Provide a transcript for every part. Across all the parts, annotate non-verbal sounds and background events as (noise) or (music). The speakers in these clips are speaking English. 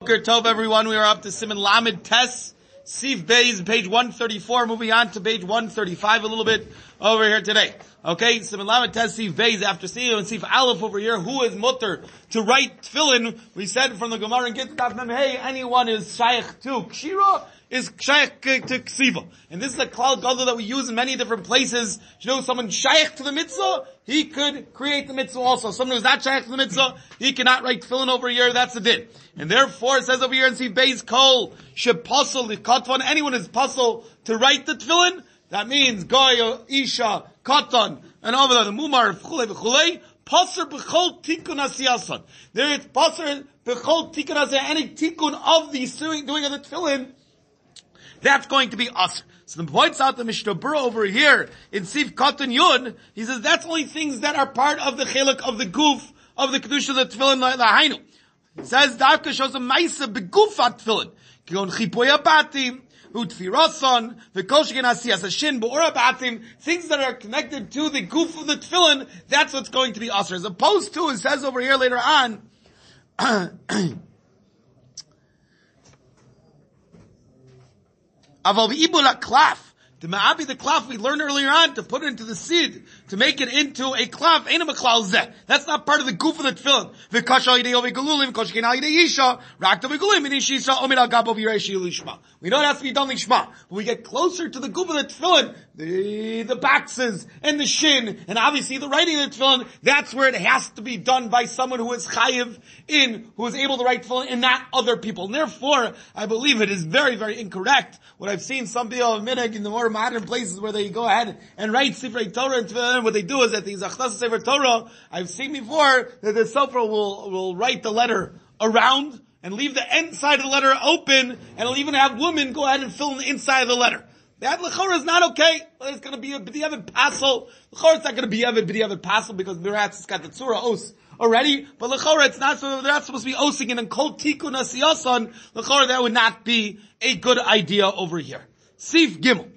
Boker Tov, everyone. We are up to Simon Lamed Tes, Sif Bays, page 134, moving on to page 135 a little bit over here today. Okay, Simon Lamed Tes, Sif Bays, after seeing and Sif Aleph over here, who is mutter to write tefillin? We said from the Gemara and Gittat Mem, hey, anyone is shaykh to Kshira, is shaykh to ksiva. And this is a klal gadol that we use in many different places. You know, someone shaykh to the mitzvah, he could create the mitzvah also. Someone who's not shaykh to the mitzvah, he cannot write tefillin over here, that's a din. And therefore, it says over here in Sif Beis Kol, Sheposel, the Katan, anyone is puzzle to write the tefillin, that means Goy, Isha, Katan, and over there, the Mumar, V'chulei, V'chulei, Passer b'chol tikkun asiyasan. There is passer b'chol tikkun asiyasan, any tikkun of the doing, doing of the tefillin, that's going to be us. So the points out the Mishnah over here in Sif Katan Yud, he says that's only things that are part of the chelik of the goof of the kedusha of the tefillin the hainu. He says Davka shows a ma'isa begufat tefillin. Kigon chipoy abatim, utfirason, v'kol asiyas abatim, things that are connected to the goof of the tefillin, that's what's going to be usher. As opposed to, it says over here later on, (coughs) Aval klaf. The ma'abi the klaf we learned earlier on to put into the seed to make it into a klaf. Ain't a zeh. That's not part of the goof of the tefillin. We know it has to be done lishma. But we get closer to the goof of the tefillin, the, the boxes and the shin, and obviously the writing of the tefillin, that's where it has to be done by someone who is chayiv in, who is able to write tefillin and not other people. And therefore, I believe it is very, very incorrect. What I've seen some people of minig in the more modern places where they go ahead and write Sifrei Torah and tefillin, what they do is that the Zachtas Sefer Torah, I've seen before that the Sofer will, will write the letter around and leave the inside of the letter open, and it'll even have women go ahead and fill in the inside of the letter. That lechora is not okay. It's going to be a b'diavad passel. Lechora it's not going to be a b'diavad passel because Miratz has got the tzura os already. But lechora it's not so they're not supposed to be osing and kol tikkun asiyasan. Lechora that would not be a good idea over here. Sif gimel.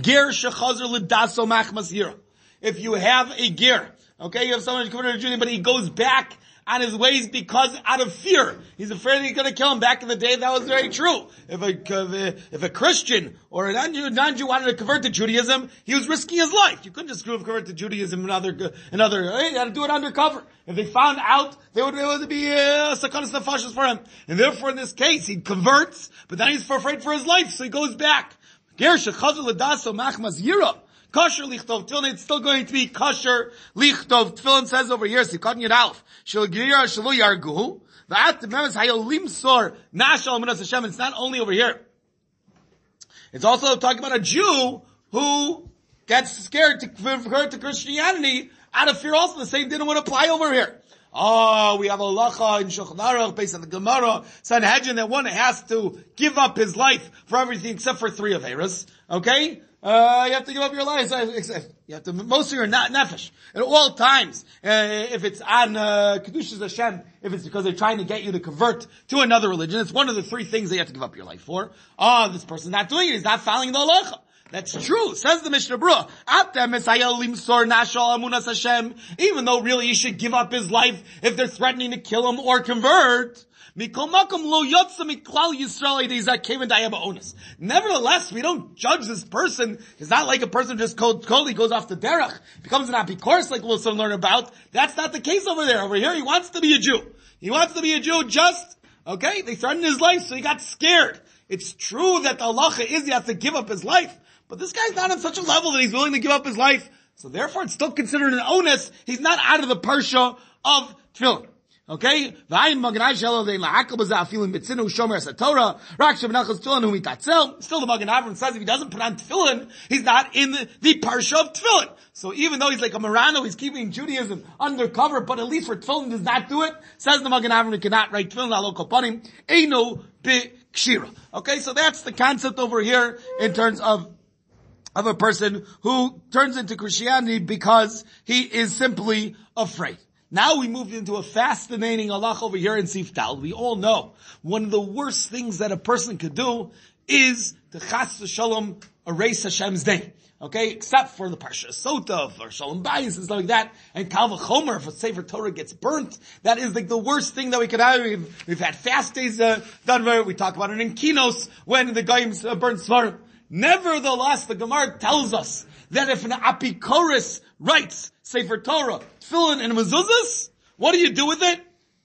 Ger shechazer l'daso machmas yira. If you have a ger, okay, you have someone who's converted to Judaism, but he goes back on his ways because out of fear. He's afraid he's going to kill him. Back in the day, that was very true. If a, if a Christian or a non-Jew, non-Jew wanted to convert to Judaism, he was risking his life. You couldn't just convert to Judaism another, another, you had to do it undercover. If they found out, they would, it would be a uh, sakanas nefashis for him. And therefore in this case, he converts, but then he's afraid for his life, so he goes back. Ger shechazul adaso machmas yira. Kosher lichtov tefillin, it's still going to be kosher lichtov tefillin says over here, Sikot Yud Alf, shel gira shelu yargu, v'at memes hayolim sor, nashal minas Hashem, it's not only over here. It's also talking about a Jew who gets scared to convert to Christianity out of fear also. The same didn't to apply over here. Oh, we have a lacha in Shulchan based on the Gemara, Sanhedrin, that one has to give up his life for everything except for three of Eras. Okay? Uh, you have to give up your life. You have to, most of your not nefesh. At all times. Uh, if it's on, uh, Kedushas Hashem, if it's because they're trying to get you to convert to another religion, it's one of the three things they have to give up your life for. Oh, this person's not doing it. He's not following the halacha. That's true. Says the Mishnah Berurah. Even though really he should give up his life if they're threatening to kill him or convert. Nevertheless, we don't judge this person. It's not like a person just cold, coldly goes off the derech, becomes an apikoros like we'll soon learn about. That's not the case over there. Over here, he wants to be a Jew. He wants to be a Jew just, okay, they threatened his life, so he got scared. It's true that the halacha is he has to give up his life, but this guy's not on such a level that he's willing to give up his life. So therefore, it's still considered an onus. He's not out of the parsha of tefillin. Okay? Still the Magen Avram says if he doesn't put on tefillin, he's not in the, the parsha of tefillin. So even though he's like a Marrano, he's keeping Judaism undercover, but at least for tefillin does not do it, says the Magen Avram he cannot write tefillin alo kopanim, eino kshira. Okay, so that's the concept over here in terms of of a person who turns into Christianity because he is simply afraid. Now we moved into a fascinating Allah over here in Siftal. We all know one of the worst things that a person could do is to chas shalom erase Hashem's name. Okay, except for the Parsha Sota, for Shalom Bayis and stuff like that, and Kalva Chomer, if a Sefer Torah gets burnt, that is like the worst thing that we could have. We've, we've had fast days uh, done where we talk about it in Kinos, when the Goyim uh, burn Svarim. Nevertheless, the Gemara tells us that if an Apikoris writes Sefer Torah, Tefillin, and Mezuzahs, what do you do with it?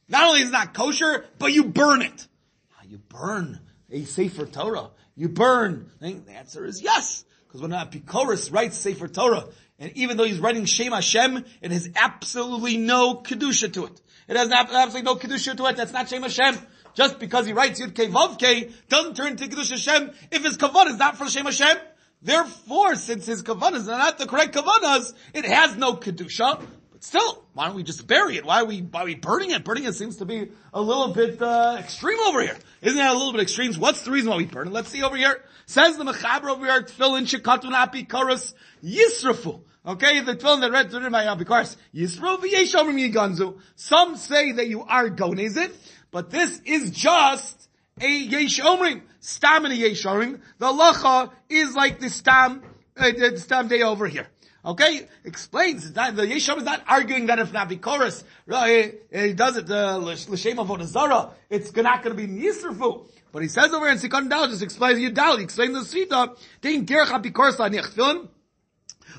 Not only is it not kosher, but you burn it. How you burn a Sefer Torah? You burn. The answer is yes. Because when an Apikoris writes Sefer Torah, and even though he's writing Shem Hashem, it has absolutely no Kedusha to it. It has absolutely no Kedusha to it. That's not Shem Hashem. Just because he writes Yud Kei Vav Kei doesn't turn into Kedusha Hashem if his kavanah is not for Shem Hashem. Therefore, since his kavanas are not the correct kavanas, it has no kedusha. But still, why don't we just bury it? Why are we why are we burning it? Burning it seems to be a little bit uh, extreme over here. Isn't that a little bit extreme? What's the reason why we burn it? Let's see over here. Says the mechaber over here, tefillin shekatun api karas yisrafu. Okay, the tefillin that read through my apikoros yisrafu v'yeshomrim yiganzu. Some say that you are gonezit, but this is just a yesh omrim, stam and a yesh omrim. The lacha is like the stam, uh, the stam day over here. Okay, explains that the Yesham is not arguing that if not chorus, he, does it uh, l'shem avodah zara, it's not going to be nisrfu. But he says over in Sikon Dal, just explains Yudal, he explains the Sita, Dein Gerach HaPikoros LaNich Film,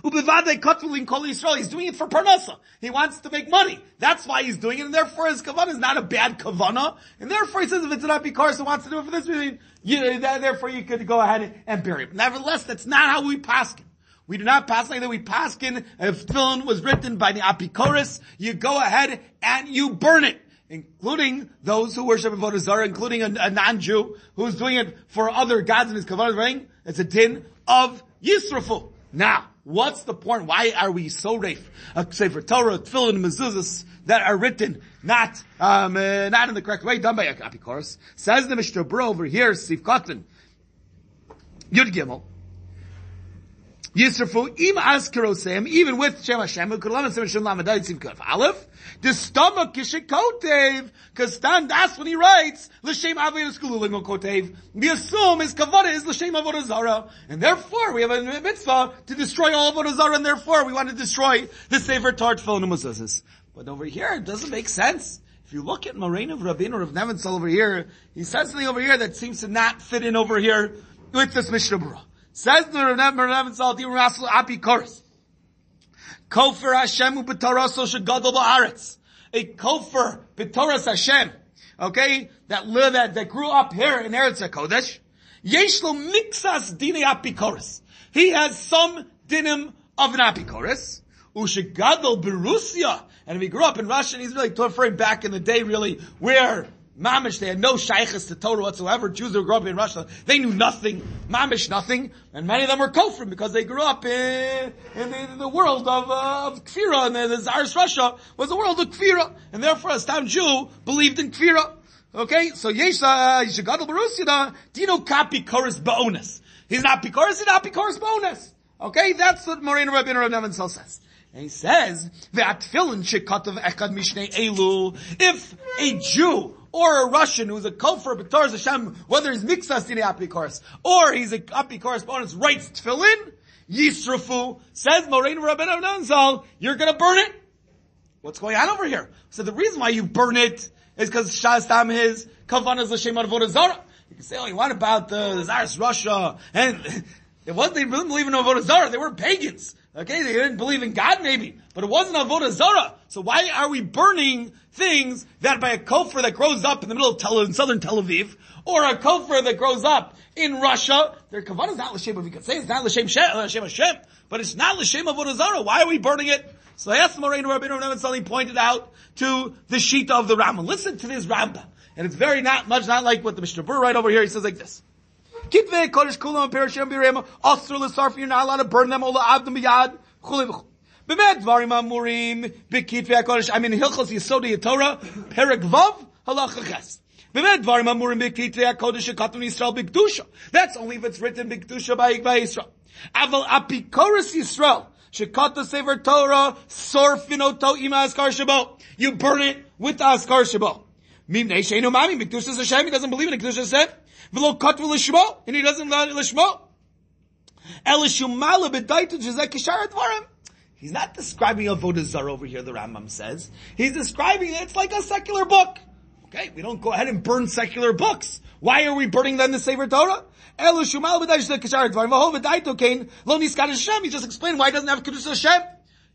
He's doing it for Parnasa. He wants to make money. That's why he's doing it, and therefore his kavana is not a bad kavana. And therefore he says if it's not because he wants to do it for this reason, you, therefore you could go ahead and bury it. Nevertheless, that's not how we paskin. We do not pass like that. We paskin if tefillin was written by the apikoris, you go ahead and you burn it including those who worship Avodah Zarah, including a, a, non-Jew who's doing it for other gods in his kavanah ring. It's a din of Yisrafu. Now, What's the point? Why are we so reif? A Sefer Torah, Tefillin, Mezuzahs that are written not, um, uh, not in the correct way, done by a copy course. Says the Mishnah Berurah over here, Sif Katan, Yud Gimel, Yisrafu im askerosem, even with Shem Hashem, Kulam Shem Hashem Lamadai Tzim Kuf Aleph, the stomach kishikotev, because then that's when he writes, L'shem Avedis Kululim Kotev, we assume his kavada is L'shem Avodah Zara, and therefore we have a mitzvah to destroy all Avodah Zara, and therefore we want to destroy the Sefer Tart Phone But over here, it doesn't make sense. If you look at Moraine of Rabin or of Nebenzahl over here, he says something over here that seems to not fit in over here with this Mishnah Berurah. Says the Rav Sal Rasul Api Koris. Kofer Hashem u'b'taraso shegadol ba'aretz. A kofer b'toras Hashem. Okay? That live, that, that grew up here in Eretz HaKodesh. Yesh lo mixas dini. He has some dinim of an apikoris. Ushegadol berussia. And if he grew up in Russia, he's really referring back in the day, really, where Mamish, they had no shaykhs to Torah whatsoever. Jews who grew up in Russia, they knew nothing. Mamish, nothing. And many of them were kofrim because they grew up in, in, the, the, world of, uh, of Kfira. And the, the Tsarist Russia was a world of Kfira. And therefore, a Stam Jew believed in Kfira. Okay, so Yesha, uh, Yishagadol Barusina, Dino Kapi Koris Bonus. He's not Pikoris, he's not Pikoris Bonus. Okay, that's what Morena Rabbi Rav says. And he says, that tefillin shekatav echad elu. If a Jew or a Russian who's a kofer b'tar Hashem, whether he's mixas in apikoros or he's a apikoros bonus, writes tefillin, yisrafu, says Morain Rabbeinu Nanzal, you're gonna burn it. What's going on over here? So the reason why you burn it is because Shastam his kavan is l'shem avodah. You can say, oh, what about the, Tsarist Russia? And (laughs) it wasn't they didn't believe in avodah zara. They were pagans. Okay, they didn't believe in God maybe, but it wasn't Avodah Zarah. So why are we burning things that by a kofar that grows up in the middle of Tel, in southern Tel Aviv, or a kofar that grows up in Russia? Their kavanah is not l'shem, if we could say it's not l'shem Hashem, Hashem, but it's not l'shem Avodah Zarah. Why are we burning it? So I asked Moraine Rabbeinu Rabbeinu suddenly pointed out to the Shita of the Rambam. Listen to this Rambam. And it's very not much, not like what the Mishnah Bur right over here, he says like this. Kodesh Kulam Perishim you're not allowed to burn them. Dvarim Amurim, HaKodesh, I mean, Hilchos Yisodi Torah, Vav, Halacha Ches. That's only if it's written B'kdusha by, Yisrael. Aval Apikoros Yisrael, Shekata Sefer Torah, Sorfin Oto Ima Askar Shabo. You burn it with the Askar Shabo. Mami, he doesn't believe in. And he doesn't allow l'shmo. Elishumala. He's not describing a Vodazar over here, the Rambam says. He's describing it, it's like a secular book. Okay, we don't go ahead and burn secular books. Why are we burning them the Sefer Torah? Elu shumal b'daitu kishar dvarim, kain, lo niskat Hashem. He just explained why he doesn't have Kedusha Hashem.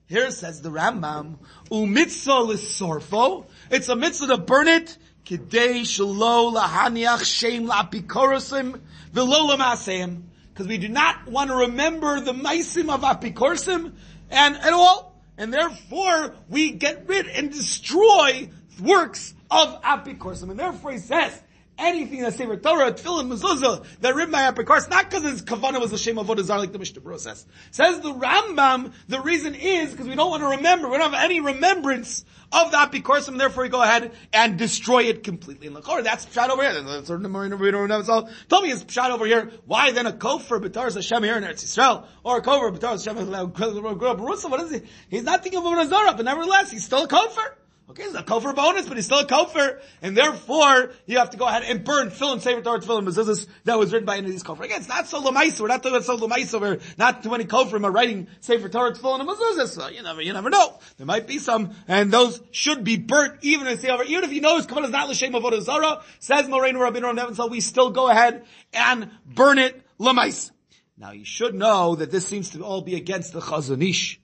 Here says the Rambam, umitzah l'sorfo. It's a mitzvah to burn it, kidei shelo lahaniach shem la'apikorosim v'lo la'maseim. Because we do not want to remember the maisim of apikorsim and at all. And therefore, we get rid and destroy works of apikorsim. And therefore he says, anything that's Sefer Torah, Tefillin, Mezuzah, that ripped my apicars, not because his kavanah was a shame of Vodazar like the Mishnah Berurah says. Says the Rambam, the reason is because we don't want to remember, we don't have any remembrance of the apikorsim, therefore we go ahead and destroy it completely. And like, that's shot over here. That's sort of so told me it's shot over here. Why then a kofar b'tar Hashem here in Eretz Yisrael, or a kofar b'tar Hashem What is he? He's not thinking of Vodazar, but nevertheless, he's still a kofar. Okay, it's a kofar bonus, but he's still a kofar, and therefore you have to go ahead and burn fill and Sefer Torah Tefillin Mezuzahs that was written by any of these kofar. Again, it's not so lamaisa. We're not talking about so lamaisa. We're not too many kofar are writing Sefer Torah Tefillin and Mezuzahs. So you never, you never know. There might be some, and those should be burnt even if over. Even if you know his kavanah is not l'shem of Zara, says Moreinu Rabbeinu Nevin, so we still go ahead and burn it lamaisa. Now you should know that this seems to all be against the Chazon Ish.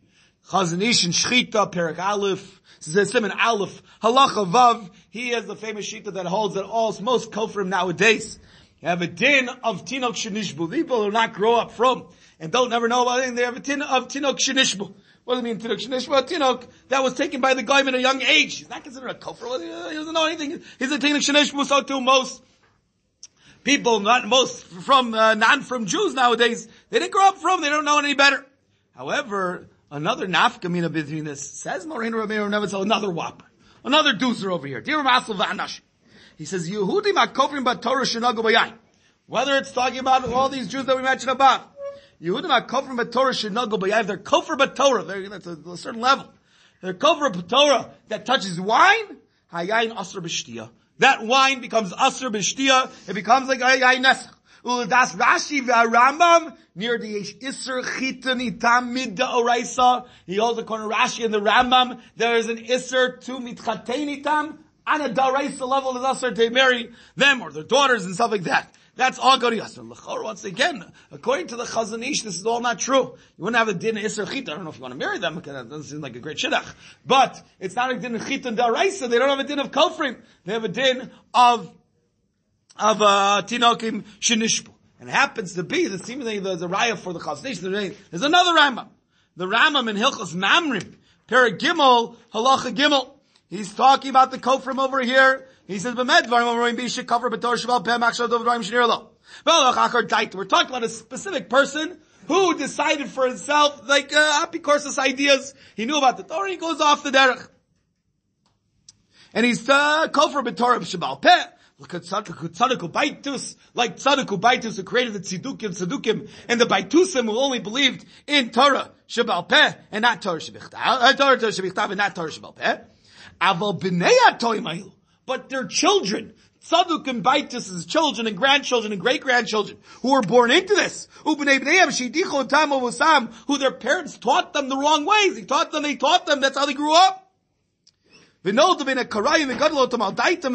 Chazon Ish and Shchita, Perak Aleph, Simon Aleph, Halacha Vav, he has the famous Shita that holds that all, most kofrim nowadays have a din of Tinok Shenishbu. People who not grow up from and don't never know about anything, they have a din of Tinok Shenishbu. What does it mean, Tinok Shenishbu? Tinok that was taken by the guy at a young age. He's not considered a kofir, he doesn't know anything. He's a Tinok Shenishbu, so too most people, not most from, uh, non from Jews nowadays, they didn't grow up from, they don't know any better. However, Another nafkamina between this says Moraine Rabbeinu never tell another whopper, another doozer over here. Dear Masel Vanash, he says Yehudim Akofrim Torah Shenago Bayayin. Whether it's talking about all these Jews that we mentioned above, Yehudim Akofrim Torah Shenago Bayayin. They're kofar Torah. They're that's a, a, certain level. They're kofar Torah that touches wine. Hayayin Asr B'Shtia. That wine becomes Asr B'Shtia. It becomes like Hayayin Nesach. Ulas Rashi Rambam near the Isser Chitan Itam Mid Oraisa. He holds a corner Rashi in the Rambam. There is an Isser to Mitchatein Itam on a Daraisa level is Asr to marry them or their daughters and stuff like that. That's all Gori Asr. L'chor, once again, according to the Chazon Ish, this is all not true. You wouldn't have a din Isser Chita. I don't know if you want to marry them, because that doesn't seem like a great shidduch. But, it's not a din Chita and Daraisa. They don't have a din of Kofrim. They have a din of of uh, tinokim shenishbu. And it happens to be that seemingly there's a raya for the Chazon Ish. There's another Rambam. The Rambam in Hilchos Mamrim, Perek Gimel, Halacha Gimel. He's talking about the kofrim over here. He says, "B'med dvarim omrim b'ishik cover b'tor shaval peh makshal dov dvarim shnir lo." We're talking about a specific person who decided for himself, like uh, Apikorsis ideas. He knew about the Torah. He goes off the derech, and he's uh, kofer b'torah b'shabal peh. Like Tzaddik Baitus who created the Tzidukim, Tzidukim, and the Baitusim who only believed in Torah Shabal Peh, and not Torah Shabichtav, uh, Torah Shabichtav, and not Torah Shabal Peh. Aval B'nei Atoimayu, but their children, Tzaduk and Baitus' children and grandchildren and great-grandchildren who were born into this, who their parents taught them the wrong ways. He taught them, they taught them, that's how they grew up. And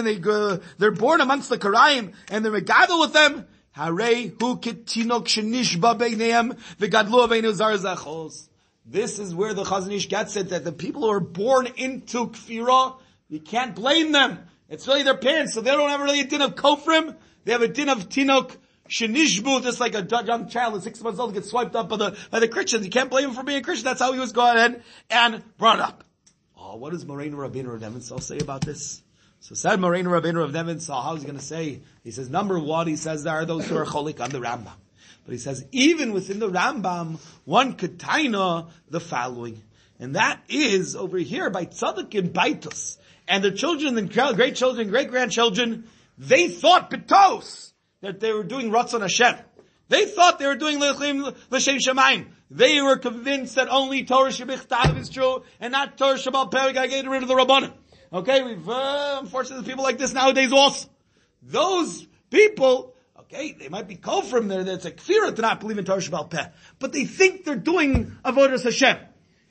they, uh, they're born amongst the karayim, and they're megadol with them. This is where the Chazon Ish gets it, that the people who are born into kfira, you can't blame them. It's really their parents, so they don't have really a din of kofrim, they have a din of tinok shenishbu, just like a young child at six months old gets swiped up by the, by the Christians. You can't blame him for being a Christian, that's how he was going ahead and brought up. What does Moraine Rabbeinu Rav Nebenzahl say about this? So said Moraine Rabbeinu Rav Nebenzahl, how is he going to say? He says, number one, he says there are those who are cholik on the Rambam. But he says, even within the Rambam, one could taina the following. And that is over here by Tzaddik and Baitus. And the children and great children, great grandchildren, they thought pitos that they were doing Ratzon Hashem. They thought they were doing L'Shem Shemaim. They were convinced that only Torah Shebichtav is true and not Torah Shabbat Perik. I get rid of the Rabbanim. Okay, we've, uh, unfortunately people like this nowadays also. Those people, Okay, they might be kofrim there. That's a kfira to not believe in Torah Shabbat Peh, but they think they're doing avodas Hashem.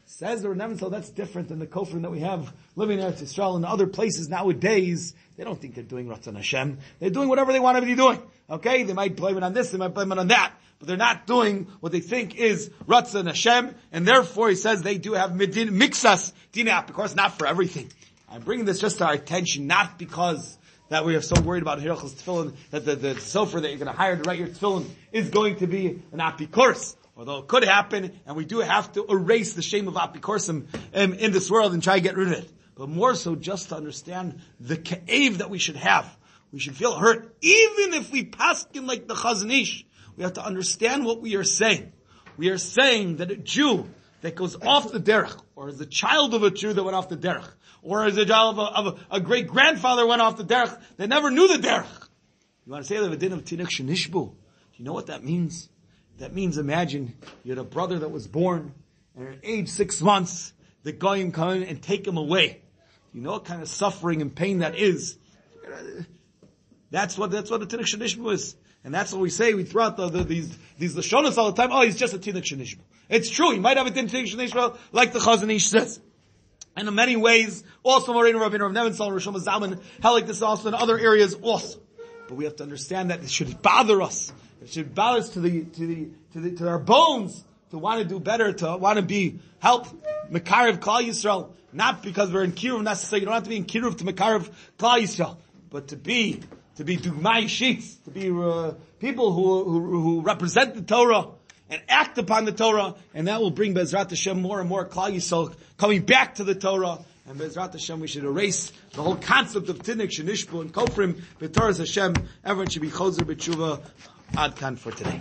Says the Renevan, so that's different than the kofrim that we have living in Eretz Yisrael and other places nowadays. They don't think they're doing Ratzon Hashem. They're doing whatever they want to be doing. Okay, they might blame it on this, they might blame it on that, but they're not doing what they think is Ratzon Hashem, and therefore he says they do have midin, mixas, dinah, of course not for everything. I'm bringing this just to our attention, not because that we are so worried about Hilchos Tefillin, that the, the sofer that you're going to hire to write your Tefillin is going to be an apikurs. Although it could happen, and we do have to erase the shame of apikorsim um, in this world and try to get rid of it. But more so just to understand the ka'ave that we should have. We should feel hurt, even if we paskin like the Chazon Ish. We have to understand what we are saying. We are saying that a Jew that goes off the derech, or is the child of a Jew that went off the derech, or is a child of a, of a, a great grandfather went off the derech, they never knew the derech. You want to say that a din of tinik shenishbu? You know what that means? That means imagine you had a brother that was born, and at age six months, the goyim come in and take him away. You know what kind of suffering and pain that is. That's what, that's what a Tinnik Shanishmu is. And that's what we say, we throw out the, the, these, these Lashonas all the time, oh, he's just a Tinnik Shanishmu. It's true, he might have a Tinnik Shanishmu, like the Chazon Ish says. And in many ways, also Moreno Rabbeinu Rav Nebenzahl, Rosh Zalman, held like this also in other areas also. But we have to understand that it should bother us. It should bother us to the, to the, to the, to our bones, to want to do better, to want to be, help, Mekarev Klal Yisrael, not because we're in Kiruv necessarily, you don't have to be in Kiruv to Mekarev Klal Yisrael, but to be, to be Dugmai Sheets, to be uh, people who, who, who represent the Torah, and act upon the Torah, and that will bring Bezrat Hashem more and more Klal Yisrael coming back to the Torah, and Bezrat Hashem we should erase the whole concept of Tinnik, Shenishbu, and Kofrim, B'Torah Hashem, everyone should be Chozer B'Tshuva, Adkan for today.